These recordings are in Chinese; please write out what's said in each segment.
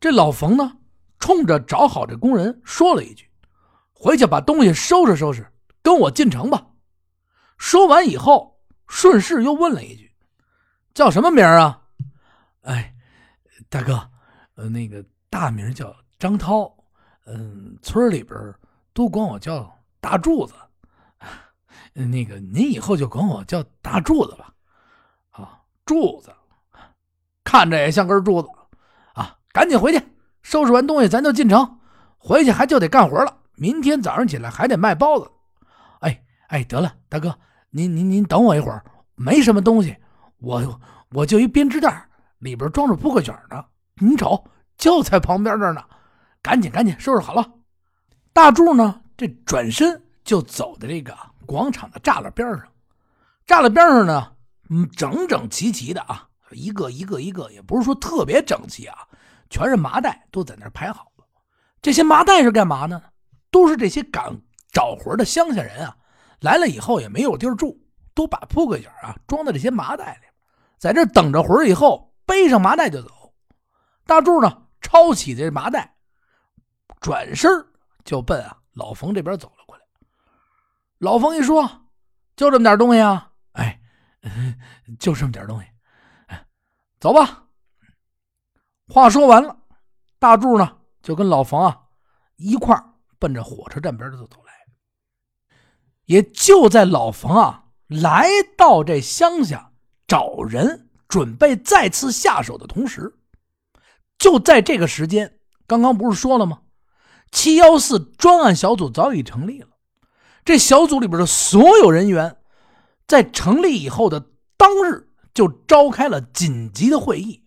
这老冯呢，冲着找好这工人说了一句：“回去把东西收拾收拾，跟我进城吧。”说完以后，顺势又问了一句：“叫什么名啊？”“哎，大哥，呃，那个大名叫张涛，嗯，村里边都管我叫大柱子。那个您以后就管我叫大柱子吧。”“啊，柱子，看着也像根柱子！赶紧回去，收拾完东西咱就进城。回去还就得干活了，明天早上起来还得卖包子。”“哎哎，得了，大哥。”您您您等我一会儿，没什么东西，我 我就一编织袋，里边装着扑克卷呢。您瞅，就在旁边这呢。赶紧赶紧收拾好了。大柱呢，这转身就走到这个广场的栅栏边上。栅栏边上呢，嗯，整整齐齐的啊，一个一个一个，也不是说特别整齐啊，全是麻袋，都在那排好了。这些麻袋是干嘛呢？都是这些赶找活的乡下人啊。来了以后也没有地儿住，都把铺盖卷啊装在这些麻袋里，在这等着魂以后背上麻袋就走。大柱呢抄起这麻袋，转身就奔啊老冯这边走了过来。老冯一说：“就这么点东西啊？哎，就这么点东西。哎，走吧。”话说完了，大柱呢就跟老冯啊一块奔着火车站边就走来。也就在老冯啊来到这乡下找人准备再次下手的同时，就在这个时间，刚刚不是说了吗？七幺四专案小组早已成立了。这小组里边的所有人员，在成立以后的当日就召开了紧急的会议。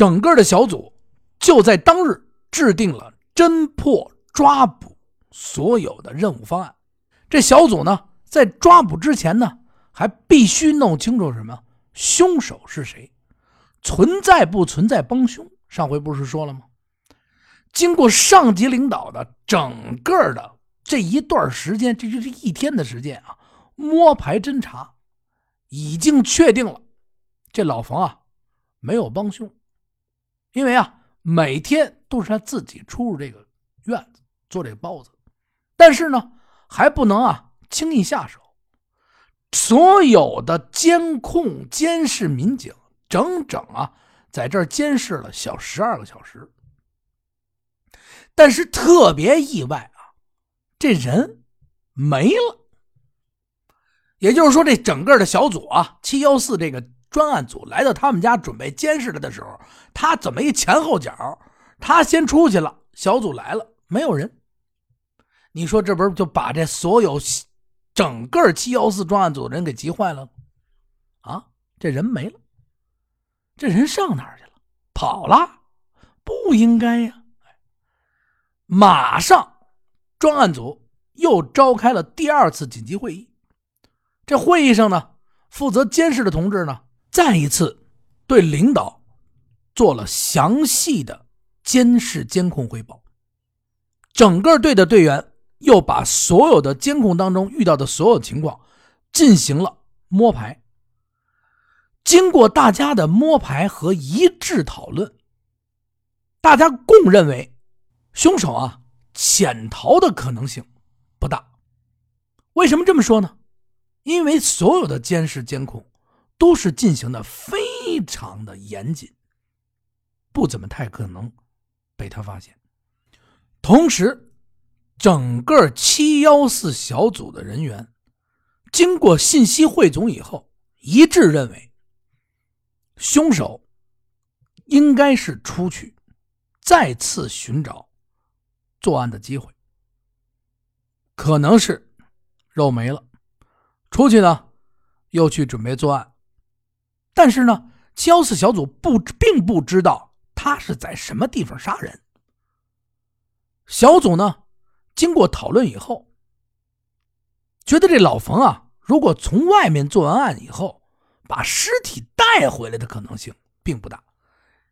整个的小组就在当日制定了侦破抓捕所有的任务方案。这小组呢，在抓捕之前呢，还必须弄清楚什么凶手是谁，存在不存在帮凶。上回不是说了吗？经过上级领导的整个的这一段时间，这就是一天的时间啊，摸排侦查，已经确定了，这老冯啊没有帮凶，因为啊每天都是他自己出入这个院子做这个包子，但是呢。还不能啊，轻易下手。所有的监控、监视民警，整整啊，在这儿监视了小十二个小时。但是特别意外啊，这人没了。也就是说，这整个的小组啊，七幺四这个专案组来到他们家准备监视他的时候，他怎么一前后脚？他先出去了，小组来了，没有人。你说这不是就把这所有整个七幺四专案组的人给急坏了？啊，这人没了，这人上哪儿去了？跑了？不应该呀！马上，专案组又召开了第二次紧急会议。这会议上呢，负责监视的同志呢，再一次对领导做了详细的监视监控汇报。整个队的队员。又把所有的监控当中遇到的所有情况进行了摸排。经过大家的摸排和一致讨论，大家共认为凶手啊潜逃的可能性不大。为什么这么说呢？因为所有的监视监控都是进行的非常的严谨，不怎么太可能被他发现。同时。整个七幺四小组的人员经过信息汇总以后，一致认为，凶手应该是出去再次寻找作案的机会，可能是肉没了，出去呢又去准备作案，但是呢，七幺四小组不并不知道他是在什么地方杀人，小组呢。经过讨论以后，觉得这老冯啊，如果从外面做完案以后，把尸体带回来的可能性并不大，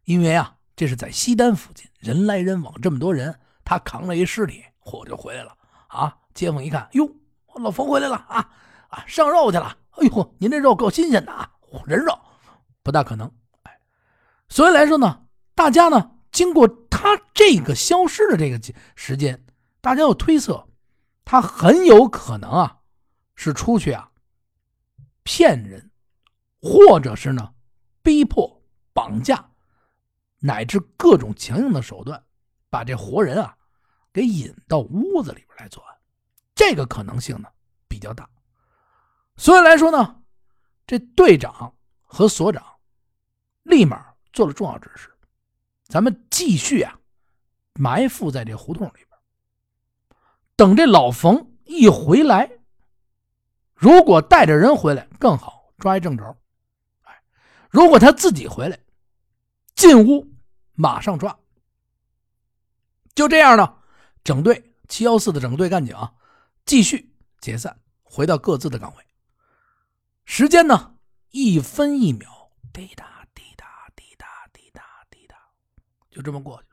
因为啊，这是在西单附近，人来人往，这么多人，他扛了一尸体，嚯就回来了啊！街坊一看，哟，老冯回来了啊啊，上肉去了！哎呦，您这肉够新鲜的啊，人肉不大可能。哎，所以来说呢，大家呢，经过他这个消失的这个时间，大家要推测，他很有可能啊，是出去啊骗人，或者是呢逼迫、绑架，乃至各种强硬的手段，把这活人啊给引到屋子里边来作案。这个可能性呢比较大。所以来说呢，这队长和所长立马做了重要指示。咱们继续啊，埋伏在这胡同里边，等这老冯一回来，如果带着人回来更好，抓一正着。哎，如果他自己回来，进屋马上抓。就这样呢，整队七幺四的整队干警啊继续解散，回到各自的岗位。时间呢，一分一秒，滴答。就这么过去，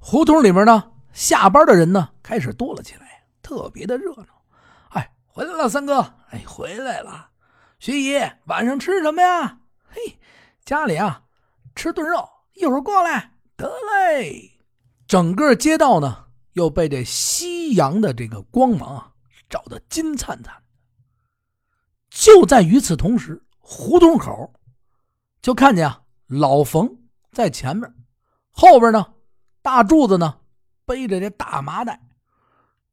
胡同里面呢，下班的人呢开始多了起来，特别的热闹。哎，回来了，三哥，哎，回来了。徐姨，晚上吃什么呀？嘿，家里啊，吃炖肉，一会儿过来。得嘞。整个街道呢，又被这夕阳的这个光芒啊，照得金灿灿。就在与此同时，胡同口就看见啊，老冯在前面。后边呢，大柱子呢，背着这大麻袋，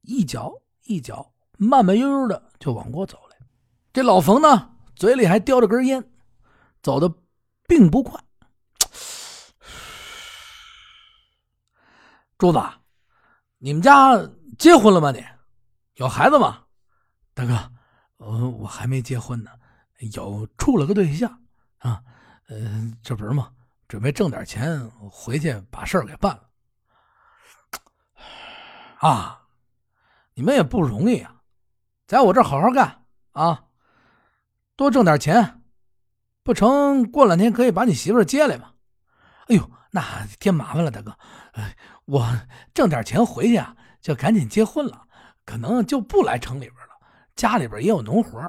一脚一脚，慢慢悠悠的就往过走来。这老冯呢，嘴里还叼着根烟，走的并不快。柱子，你们家结婚了吗？你有孩子吗？大哥，我我还没结婚呢，有处了个对象啊，呃，这不是吗？准备挣点钱回去把事儿给办了，啊！你们也不容易啊，在我这好好干啊，多挣点钱，不成过两天可以把你媳妇接来吗？哎呦，那添麻烦了，大哥，我挣点钱回去啊，就赶紧结婚了，可能就不来城里边了，家里边也有农活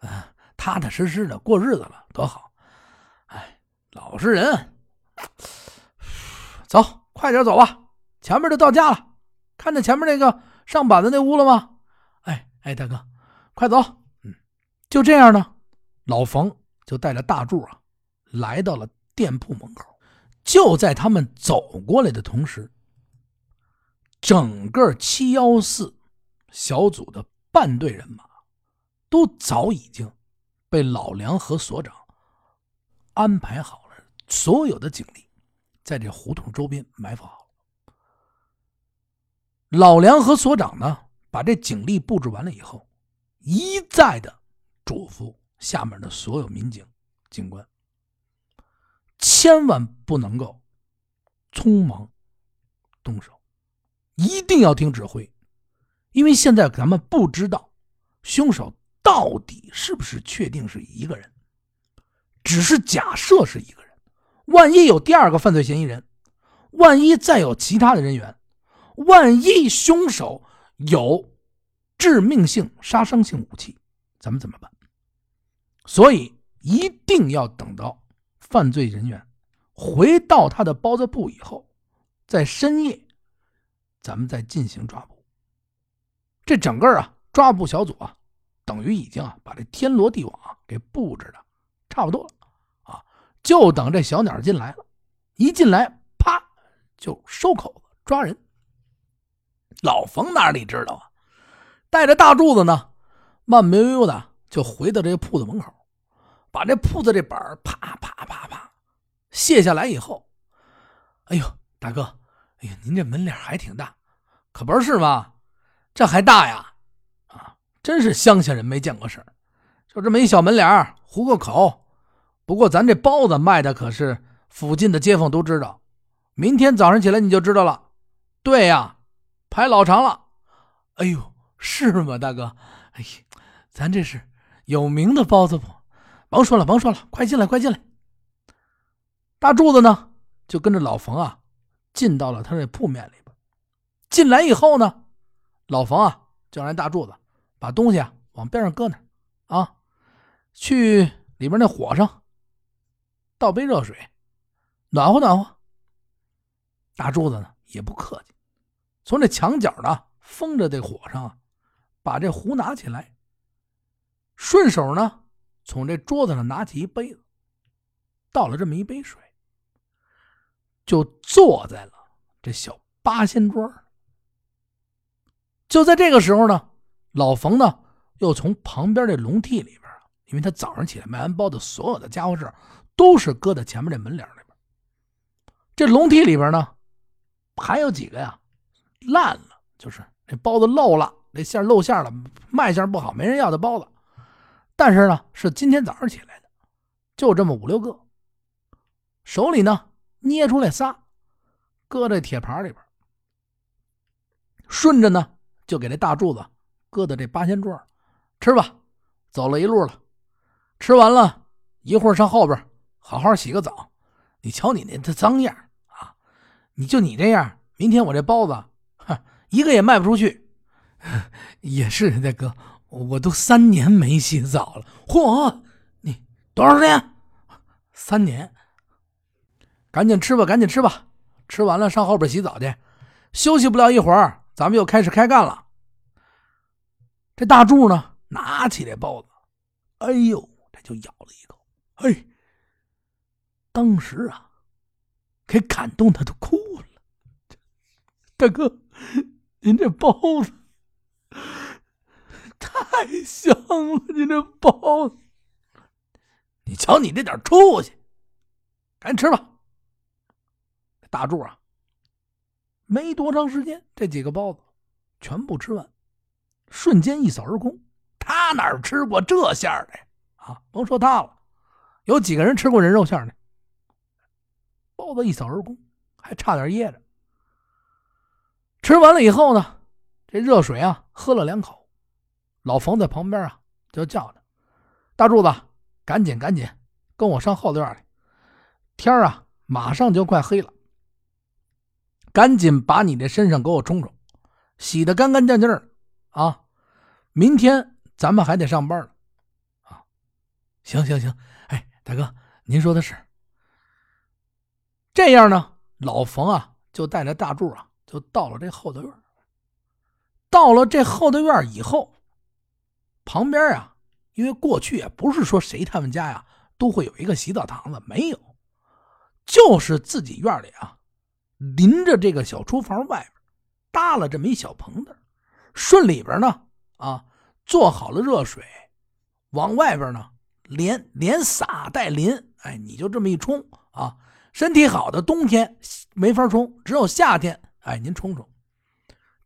嗯，踏踏实实的过日子了，多好！哎，老实人。走，快点走吧，前面就到家了。看见前面那个上板子那屋了吗？哎哎，大哥，快走。嗯，就这样呢。老冯就带着大柱啊，来到了店铺门口。就在他们走过来的同时，整个七幺四小组的半队人马都早已经被老梁和所长安排好。所有的警力在这胡同周边埋伏好。老梁和所长呢，把这警力布置完了以后，一再的嘱咐下面的所有民警、警官，千万不能够匆忙动手，一定要听指挥，因为现在咱们不知道凶手到底是不是确定是一个人，只是假设是一个人。万一有第二个犯罪嫌疑人，万一再有其他的人员，万一凶手有致命性、杀伤性武器，咱们怎么办？所以一定要等到犯罪人员回到他的包子铺以后，在深夜，咱们再进行抓捕。这整个啊抓捕小组啊，等于已经啊把这天罗地网给布置的差不多了。就等这小鸟进来了，一进来，啪，就收口子抓人。老冯哪里知道啊？带着大柱子呢，慢悠悠的就回到这铺子门口，把这铺子这板啪啪啪啪卸下来以后，哎呦，大哥，哎呀，您这门脸还挺大，可不是吗？这还大呀？啊，真是乡下人没见过事儿，就这么一小门脸糊个口。不过咱这包子卖的可是附近的街坊都知道，明天早上起来你就知道了。对呀，排老长了。哎呦，是吗，大哥？哎呀，咱这是有名的包子铺，甭说了，甭说了，快进来，快进来。大柱子呢，就跟着老冯啊，进到了他那铺面里边。进来以后呢，老冯啊，就让大柱子把东西啊往边上搁那啊，去里边那火上。倒杯热水，暖和暖和。大柱子呢也不客气，从这墙角呢封着这火上，把这壶拿起来，顺手呢从这桌子上拿起一杯子，倒了这么一杯水，就坐在了这小八仙桌。就在这个时候呢，老冯呢又从旁边这笼屉里边因为他早上起来卖完包子，所有的家伙事都是搁在前面这门脸里边。这笼屉里边呢，还有几个呀，烂了，就是那包子漏了，那馅漏馅了，卖相不好，没人要的包子。但是呢，是今天早上起来的，就这么五六个。手里呢捏出来仨，搁在铁盘里边，顺着呢就给这大柱子搁在这八仙桌吃吧。走了一路了。吃完了一会儿上后边好好洗个澡。你瞧你那这脏样啊！你就你这样，明天我这包子，哼，一个也卖不出去。也是大哥，我都三年没洗澡了。嚯，你多长时间？三年。赶紧吃吧，赶紧吃吧。吃完了上后边洗澡去。休息不了一会儿，咱们又开始开干了。这大柱呢，拿起这包子，哎呦！这就咬了一口，哎，当时啊，给感动的都哭了。大哥，您这包子太香了，您这包子，你瞧你这点出息，赶紧吃吧。大柱啊，没多长时间，这几个包子全部吃完，瞬间一扫而空。他哪吃过这馅的呀？啊，甭说他了，有几个人吃过人肉馅的？包子一扫而空，还差点噎着。吃完了以后呢，这热水啊喝了两口，老冯在旁边啊就叫着：“大柱子，赶紧赶紧，跟我上后院里，天啊马上就快黑了，赶紧把你这身上给我冲冲，洗的干干净净的啊！明天咱们还得上班呢。”啊行行行，哎，大哥，您说的是。这样呢，老冯啊，就带着大柱啊，就到了这后头院。到了这后头院以后，旁边啊，因为过去啊，不是说谁他们家呀都会有一个洗澡堂子，没有，就是自己院里啊，临着这个小厨房外边搭了这么一小棚子，顺里边呢啊，做好了热水，往外边呢。连连洒带淋，哎，你就这么一冲啊！身体好的冬天没法冲，只有夏天，哎，您冲冲。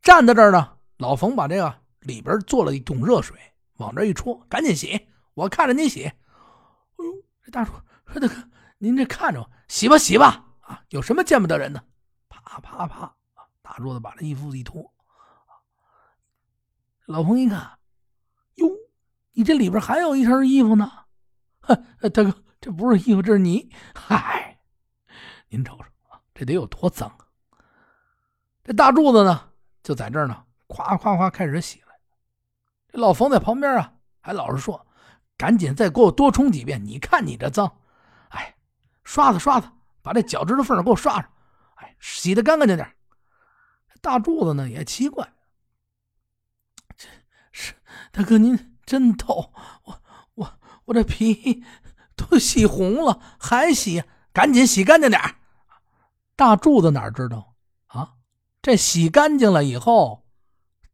站在这儿呢，老冯把这个里边做了一桶热水，往这一戳，赶紧洗，我看着你洗。哎呦，这大叔：“大哥，您这看着洗吧洗吧啊，有什么见不得人的？”啪啪啪！大柱子把这衣服一脱，老冯一看，哟，你这里边还有一身衣服呢。大哥，这不是衣服，这是泥。嗨，您瞅瞅啊，这得有多脏啊！这大柱子呢，就在这儿呢，夸夸夸开始洗了。这老冯在旁边啊，还老是说：“赶紧再给我多冲几遍，你看你这脏。”哎，刷子刷子，把这脚趾头缝给我刷上。哎，洗的干干净净。大柱子呢也奇怪，这是大哥您真逗我我。我这皮都洗红了，还洗？赶紧洗干净点大柱子哪知道啊？这洗干净了以后，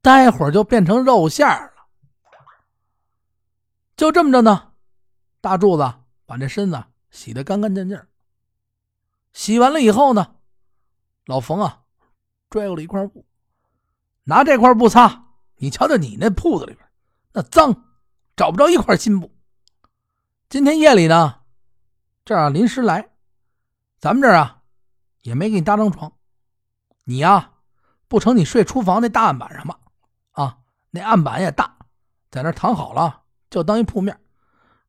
待会儿就变成肉馅了。就这么着呢，大柱子把这身子洗得干干净净。洗完了以后呢，老冯啊，拽过了一块布，拿这块布擦。你瞧瞧你那铺子里边，那脏，找不着一块新布。今天夜里呢，这儿临时来，咱们这儿啊也没给你搭张床，你呀不成，你睡厨房那大案板上吧，啊，那案板也大，在那躺好了，就当一铺面。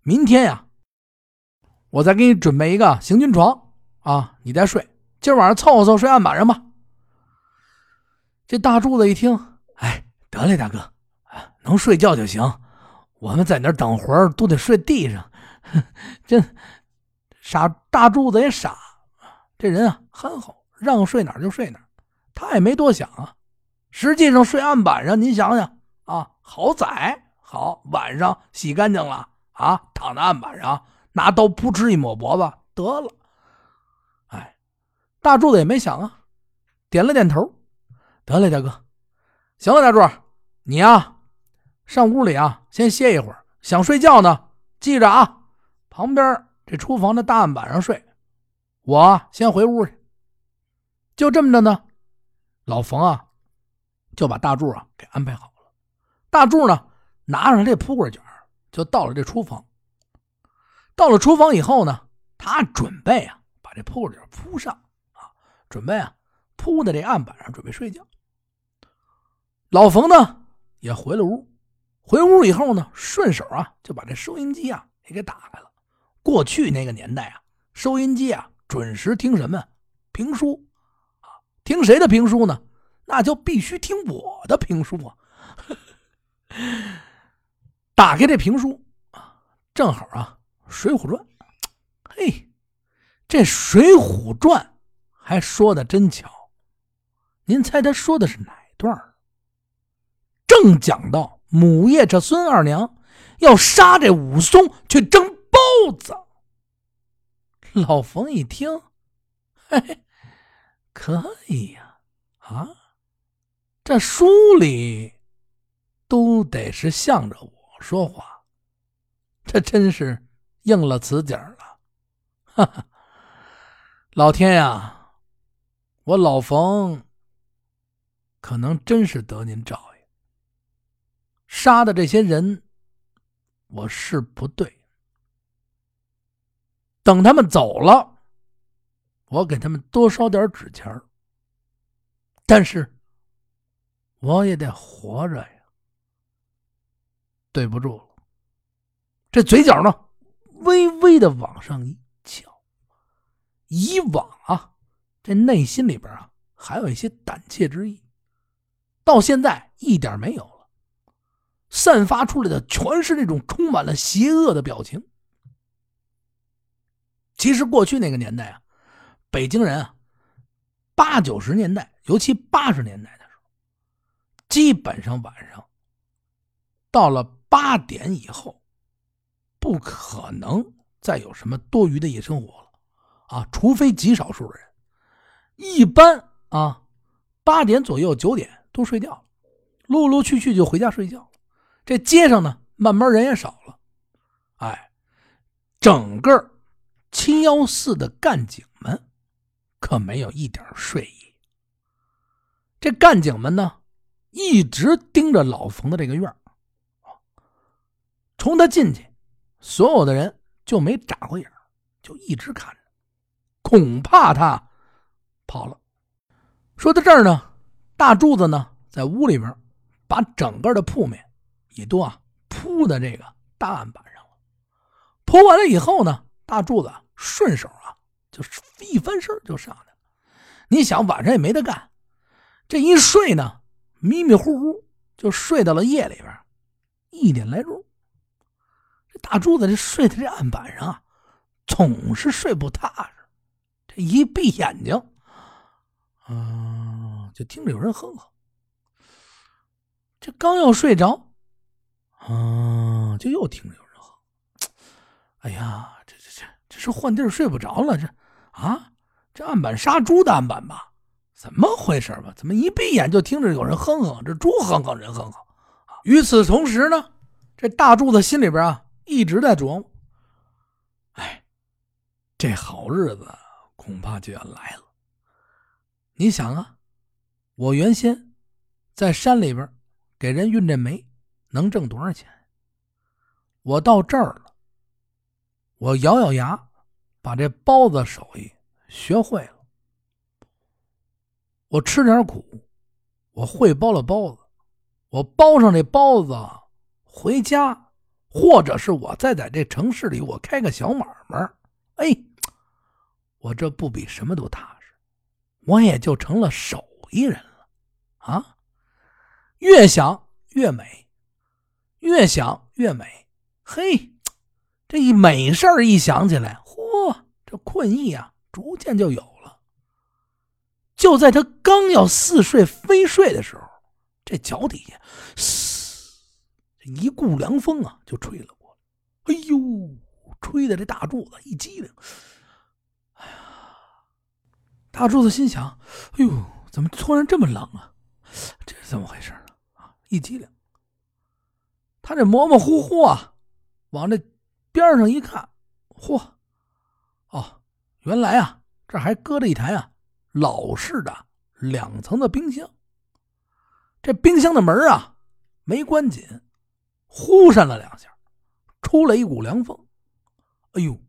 明天呀，我再给你准备一个行军床啊，你再睡。今晚上凑合凑合睡案板上吧。这大柱子一听，哎，得嘞，大哥，能睡觉就行，我们在那等活儿都得睡地上。这傻大柱子也傻，这人啊憨厚，让睡哪儿就睡哪儿，他也没多想啊。实际上睡案板上，您想想啊，好宰，好晚上洗干净了啊，躺在案板上，拿刀扑哧一抹脖子得了。哎，大柱子也没想啊，点了点头，得嘞，大哥，行了，大柱，你呀，上屋里啊，先歇一会儿。想睡觉呢，记着啊，旁边这厨房的大案板上睡。我先回屋去。就这么着呢，老冯啊，就把大柱啊给安排好了。大柱呢，拿上这铺盖卷就到了这厨房。到了厨房以后呢，他准备啊，把这铺盖卷铺上啊，准备啊，铺在这案板上，准备睡觉。老冯呢，也回了屋。回屋以后呢，顺手啊就把这收音机啊也给打开了。过去那个年代啊，收音机啊准时听什么评书啊？听谁的评书呢？那就必须听我的评书啊！打开这评书啊，正好啊《水浒传》。嘿，这《水浒传》还说的真巧，您猜他说的是哪段？正讲到。母夜叉孙二娘要杀这武松去蒸包子。老冯一听，嘿嘿，可以呀，啊，这书里都得是向着我说话，这真是应了词景了。哈哈，老天呀，我老冯可能真是得您照应。杀的这些人，我是不对。等他们走了，我给他们多烧点纸钱但是，我也得活着呀。对不住了，这嘴角呢，微微的往上一翘。以往啊，这内心里边啊，还有一些胆怯之意，到现在一点没有了。散发出来的全是那种充满了邪恶的表情。其实过去那个年代啊，北京人啊，八九十年代，尤其八十年代的时候，基本上晚上到了八点以后，不可能再有什么多余的夜生活了啊，除非极少数的人。一般啊，八点左右、九点都睡觉了，陆陆续续就回家睡觉了。这街上呢，慢慢人也少了，哎，整个七幺四的干警们可没有一点睡意。这干警们呢，一直盯着老冯的这个院从他进去，所有的人就没眨过眼，就一直看着，恐怕他跑了。说到这儿呢，大柱子呢，在屋里边把整个的铺面。也都啊铺在这个大案板上了，铺完了以后呢，大柱子顺手啊就是一翻身就上来了。你想晚上也没得干，这一睡呢，迷迷糊糊就睡到了夜里边一点来钟。这大柱子这睡在这案板上啊，总是睡不踏实。这一闭眼睛，啊，就听着有人哼哼。这刚要睡着。啊，就又听着有人哼，哎呀，这是换地儿睡不着了，这啊，这案板杀猪的案板吧？怎么回事吧？怎么一闭眼就听着有人哼哼？这猪哼哼，人哼哼！与此同时呢，这大柱子心里边啊一直在琢磨：哎，这好日子恐怕就要来了。你想啊，我原先在山里边给人运这煤。能挣多少钱？我到这儿了，我咬咬牙，把这包子手艺学会了。我吃点苦，我会包了包子，我包上这包子回家，或者是我再在这城市里我开个小买卖哎，我这不比什么都踏实，我也就成了手艺人了啊！越想越美。越想越美，嘿，这一美事儿一想起来，嚯，这困意啊，逐渐就有了。就在他刚要似睡非睡的时候，这脚底下，嘶，一股凉风啊，就吹了过来。哎呦，吹的这大柱子一激灵。哎呀，大柱子心想：哎呦，怎么突然这么冷啊？这是怎么回事呢？啊，一激灵，他这模模糊糊啊，往这边上一看，嚯，哦，原来啊，这还搁着一台啊。老式的两层的冰箱，这冰箱的门啊没关紧，呼扇了两下，出来一股凉风。哎呦，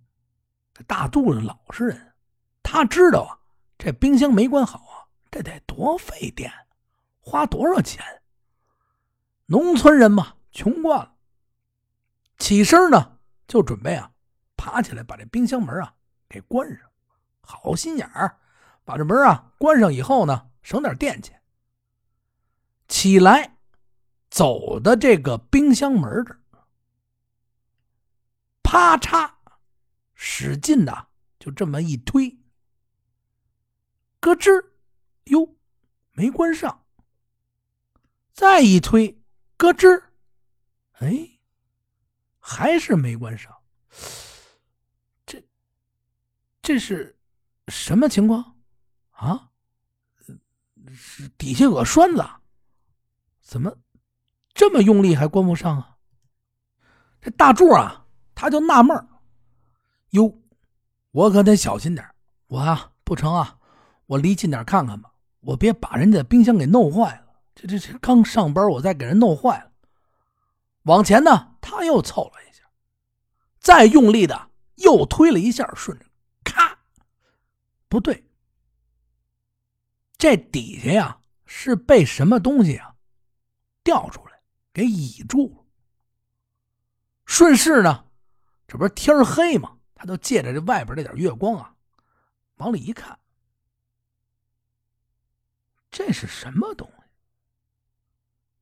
这大肚子老实人，他知道啊，这冰箱没关好啊，这得多费电，花多少钱？农村人嘛，穷惯了，起身呢就准备啊，爬起来把这冰箱门啊给关上，好心眼儿。把这门啊关上以后呢，省点电钱。起来，走的这个冰箱门这啪嚓，使劲的就这么一推，咯吱，哟，没关上。再一推，咯吱，哎，还是没关上。这，这是什么情况？啊，是底下有个栓子，怎么这么用力还关不上啊？这大柱啊，他就纳闷哟，我可得小心点我啊不成啊，我离近点看看吧，我别把人家冰箱给弄坏了。这这这刚上班，我再给人弄坏了。往前呢，他又凑了，再用力的又推了一下，顺着，咔，不对。这底下呀是被什么东西啊掉出来给倚住了。顺势呢，这不是天黑吗？他就借着这外边这点月光啊，往里一看，这是什么东西？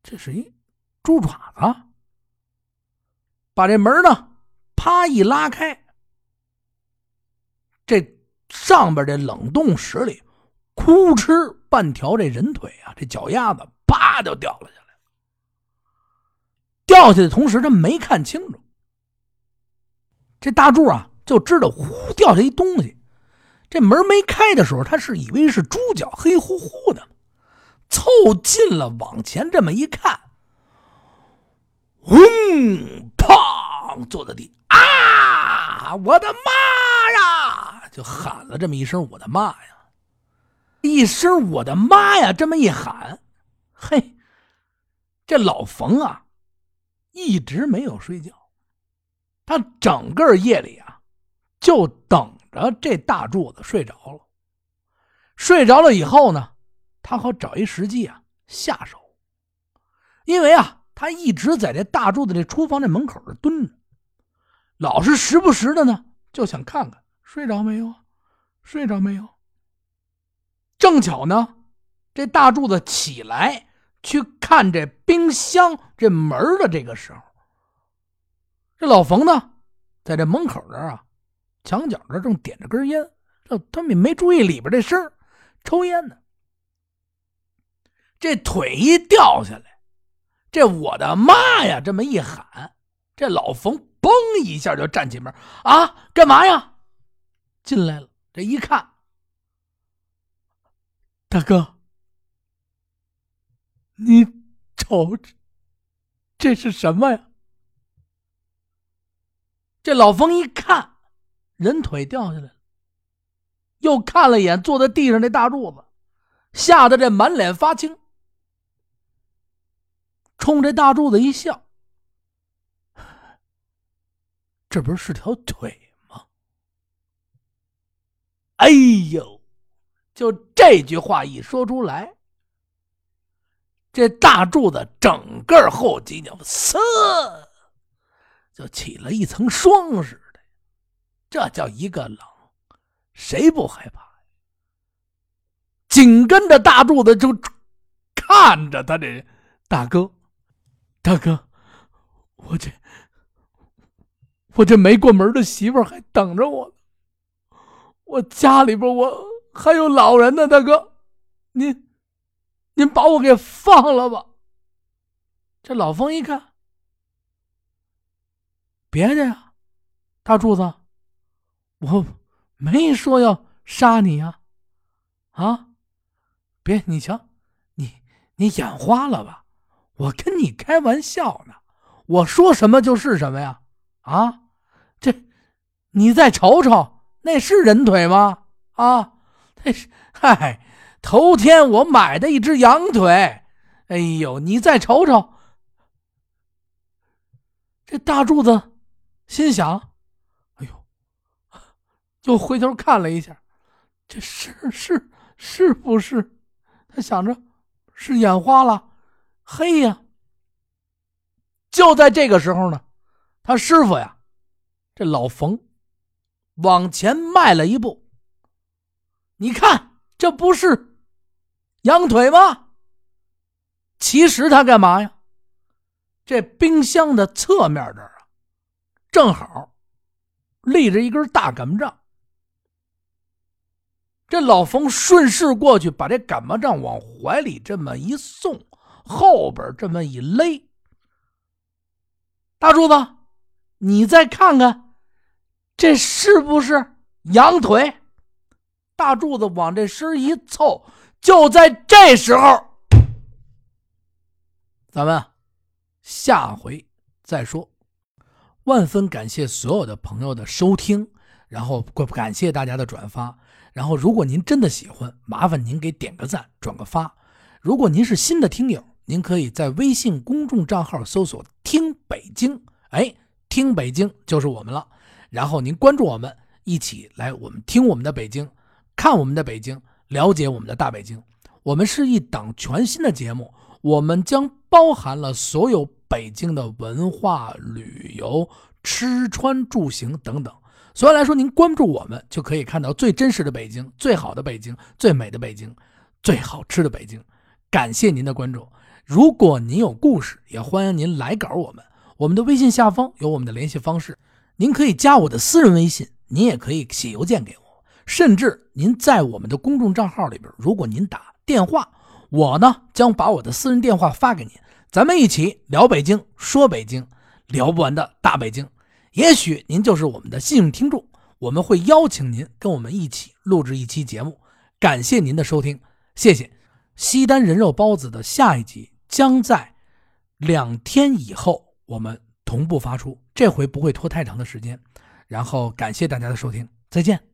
这是一猪爪子。把这门呢，啪一拉开，这上边这冷冻室里。哭哧，半条这人腿啊，这脚丫子啪就掉了下来。掉下的同时，他没看清楚。这大柱啊，就知道呼掉下一东西。这门没开的时候，他是以为是猪脚，黑乎乎的。凑近了，往前这么一看，轰，砰，坐在地啊！我的妈呀！就喊了这么一声：“我的妈呀！”一声“我的妈呀”这么一喊，嘿，这老冯啊，一直没有睡觉。他整个夜里啊，就等着这大柱子睡着了。睡着了以后呢，他好找一时机啊下手。因为啊，他一直在这大柱子这厨房这门口这蹲着，老是时不时的呢，就想看看睡着没有啊，睡着没有。正巧呢，这大柱子起来去看这冰箱这门的这个时候，这老冯呢，在这门口这儿啊，墙角这正点着根烟，这他们也没注意里边这声抽烟呢。这腿一掉下来，这我的妈呀！这么一喊，这老冯嘣一下就站起门啊，干嘛呀？进来了，这一看。大哥，你瞅，这是什么呀？这老冯一看，人腿掉下来了，又看了一眼坐在地上那大柱子，吓得这满脸发青，冲这大柱子一笑：“这不是条腿吗？”哎呦！就这句话一说出来，这大柱子整个后脊梁呲，就起了一层霜似的。这叫一个冷，谁不害怕？紧跟着大柱子就看着他这大哥，大哥，我这我这没过门的媳妇还等着我呢，我家里边我。还有老人呢，大哥，您您把我给放了吧。这老冯一看，别的呀，大柱子，我没说要杀你呀，啊，别，你瞧，你你眼花了吧？我跟你开玩笑呢，我说什么就是什么呀，啊，你再瞅瞅，那是人腿吗？啊，那是，嗨，头天我买的一只羊腿，哎呦，你再瞅瞅。这大柱子心想：“哎呦！”又回头看了一下，这是是是不是？他想着是眼花了。嘿呀！就在这个时候呢，他师傅呀，这老冯往前迈了一步。你看，这不是羊腿吗？其实他干嘛呀？这冰箱的侧面这儿啊，正好立着一根大擀面杖。这老冯顺势过去，把这擀面杖往怀里这么一送，后边这么一勒。大柱子，你再看看，这是不是羊腿？大柱子往这身一凑，就在这时候，咱们。下回再说。万分感谢所有的朋友的收听，然后感谢大家的转发。然后，如果您真的喜欢，麻烦您给点个赞、转个发。如果您是新的听友，您可以在微信公众账号搜索“听北京”，哎，听北京就是我们了。然后您关注我们，一起来我们听我们的北京，看我们的北京，了解我们的大北京。我们是一档全新的节目。我们将包含了所有北京的文化、旅游、吃穿住行等等。所以来说，您关注我们就可以看到最真实的北京、最好的北京、最美的北京、最好吃的北京。感谢您的关注。如果您有故事，也欢迎您来稿我们。我们的微信下方有我们的联系方式，您可以加我的私人微信，您也可以写邮件给我，甚至您在我们的公众账号里边，如果您打电话。我呢，将把我的私人电话发给您，咱们一起聊北京，说北京，聊不完的大北京。也许您就是我们的幸运听众，我们会邀请您跟我们一起录制一期节目。感谢您的收听，谢谢。西单人肉包子的下一集将在两天以后我们同步发出，这回不会拖太长的时间。然后感谢大家的收听，再见。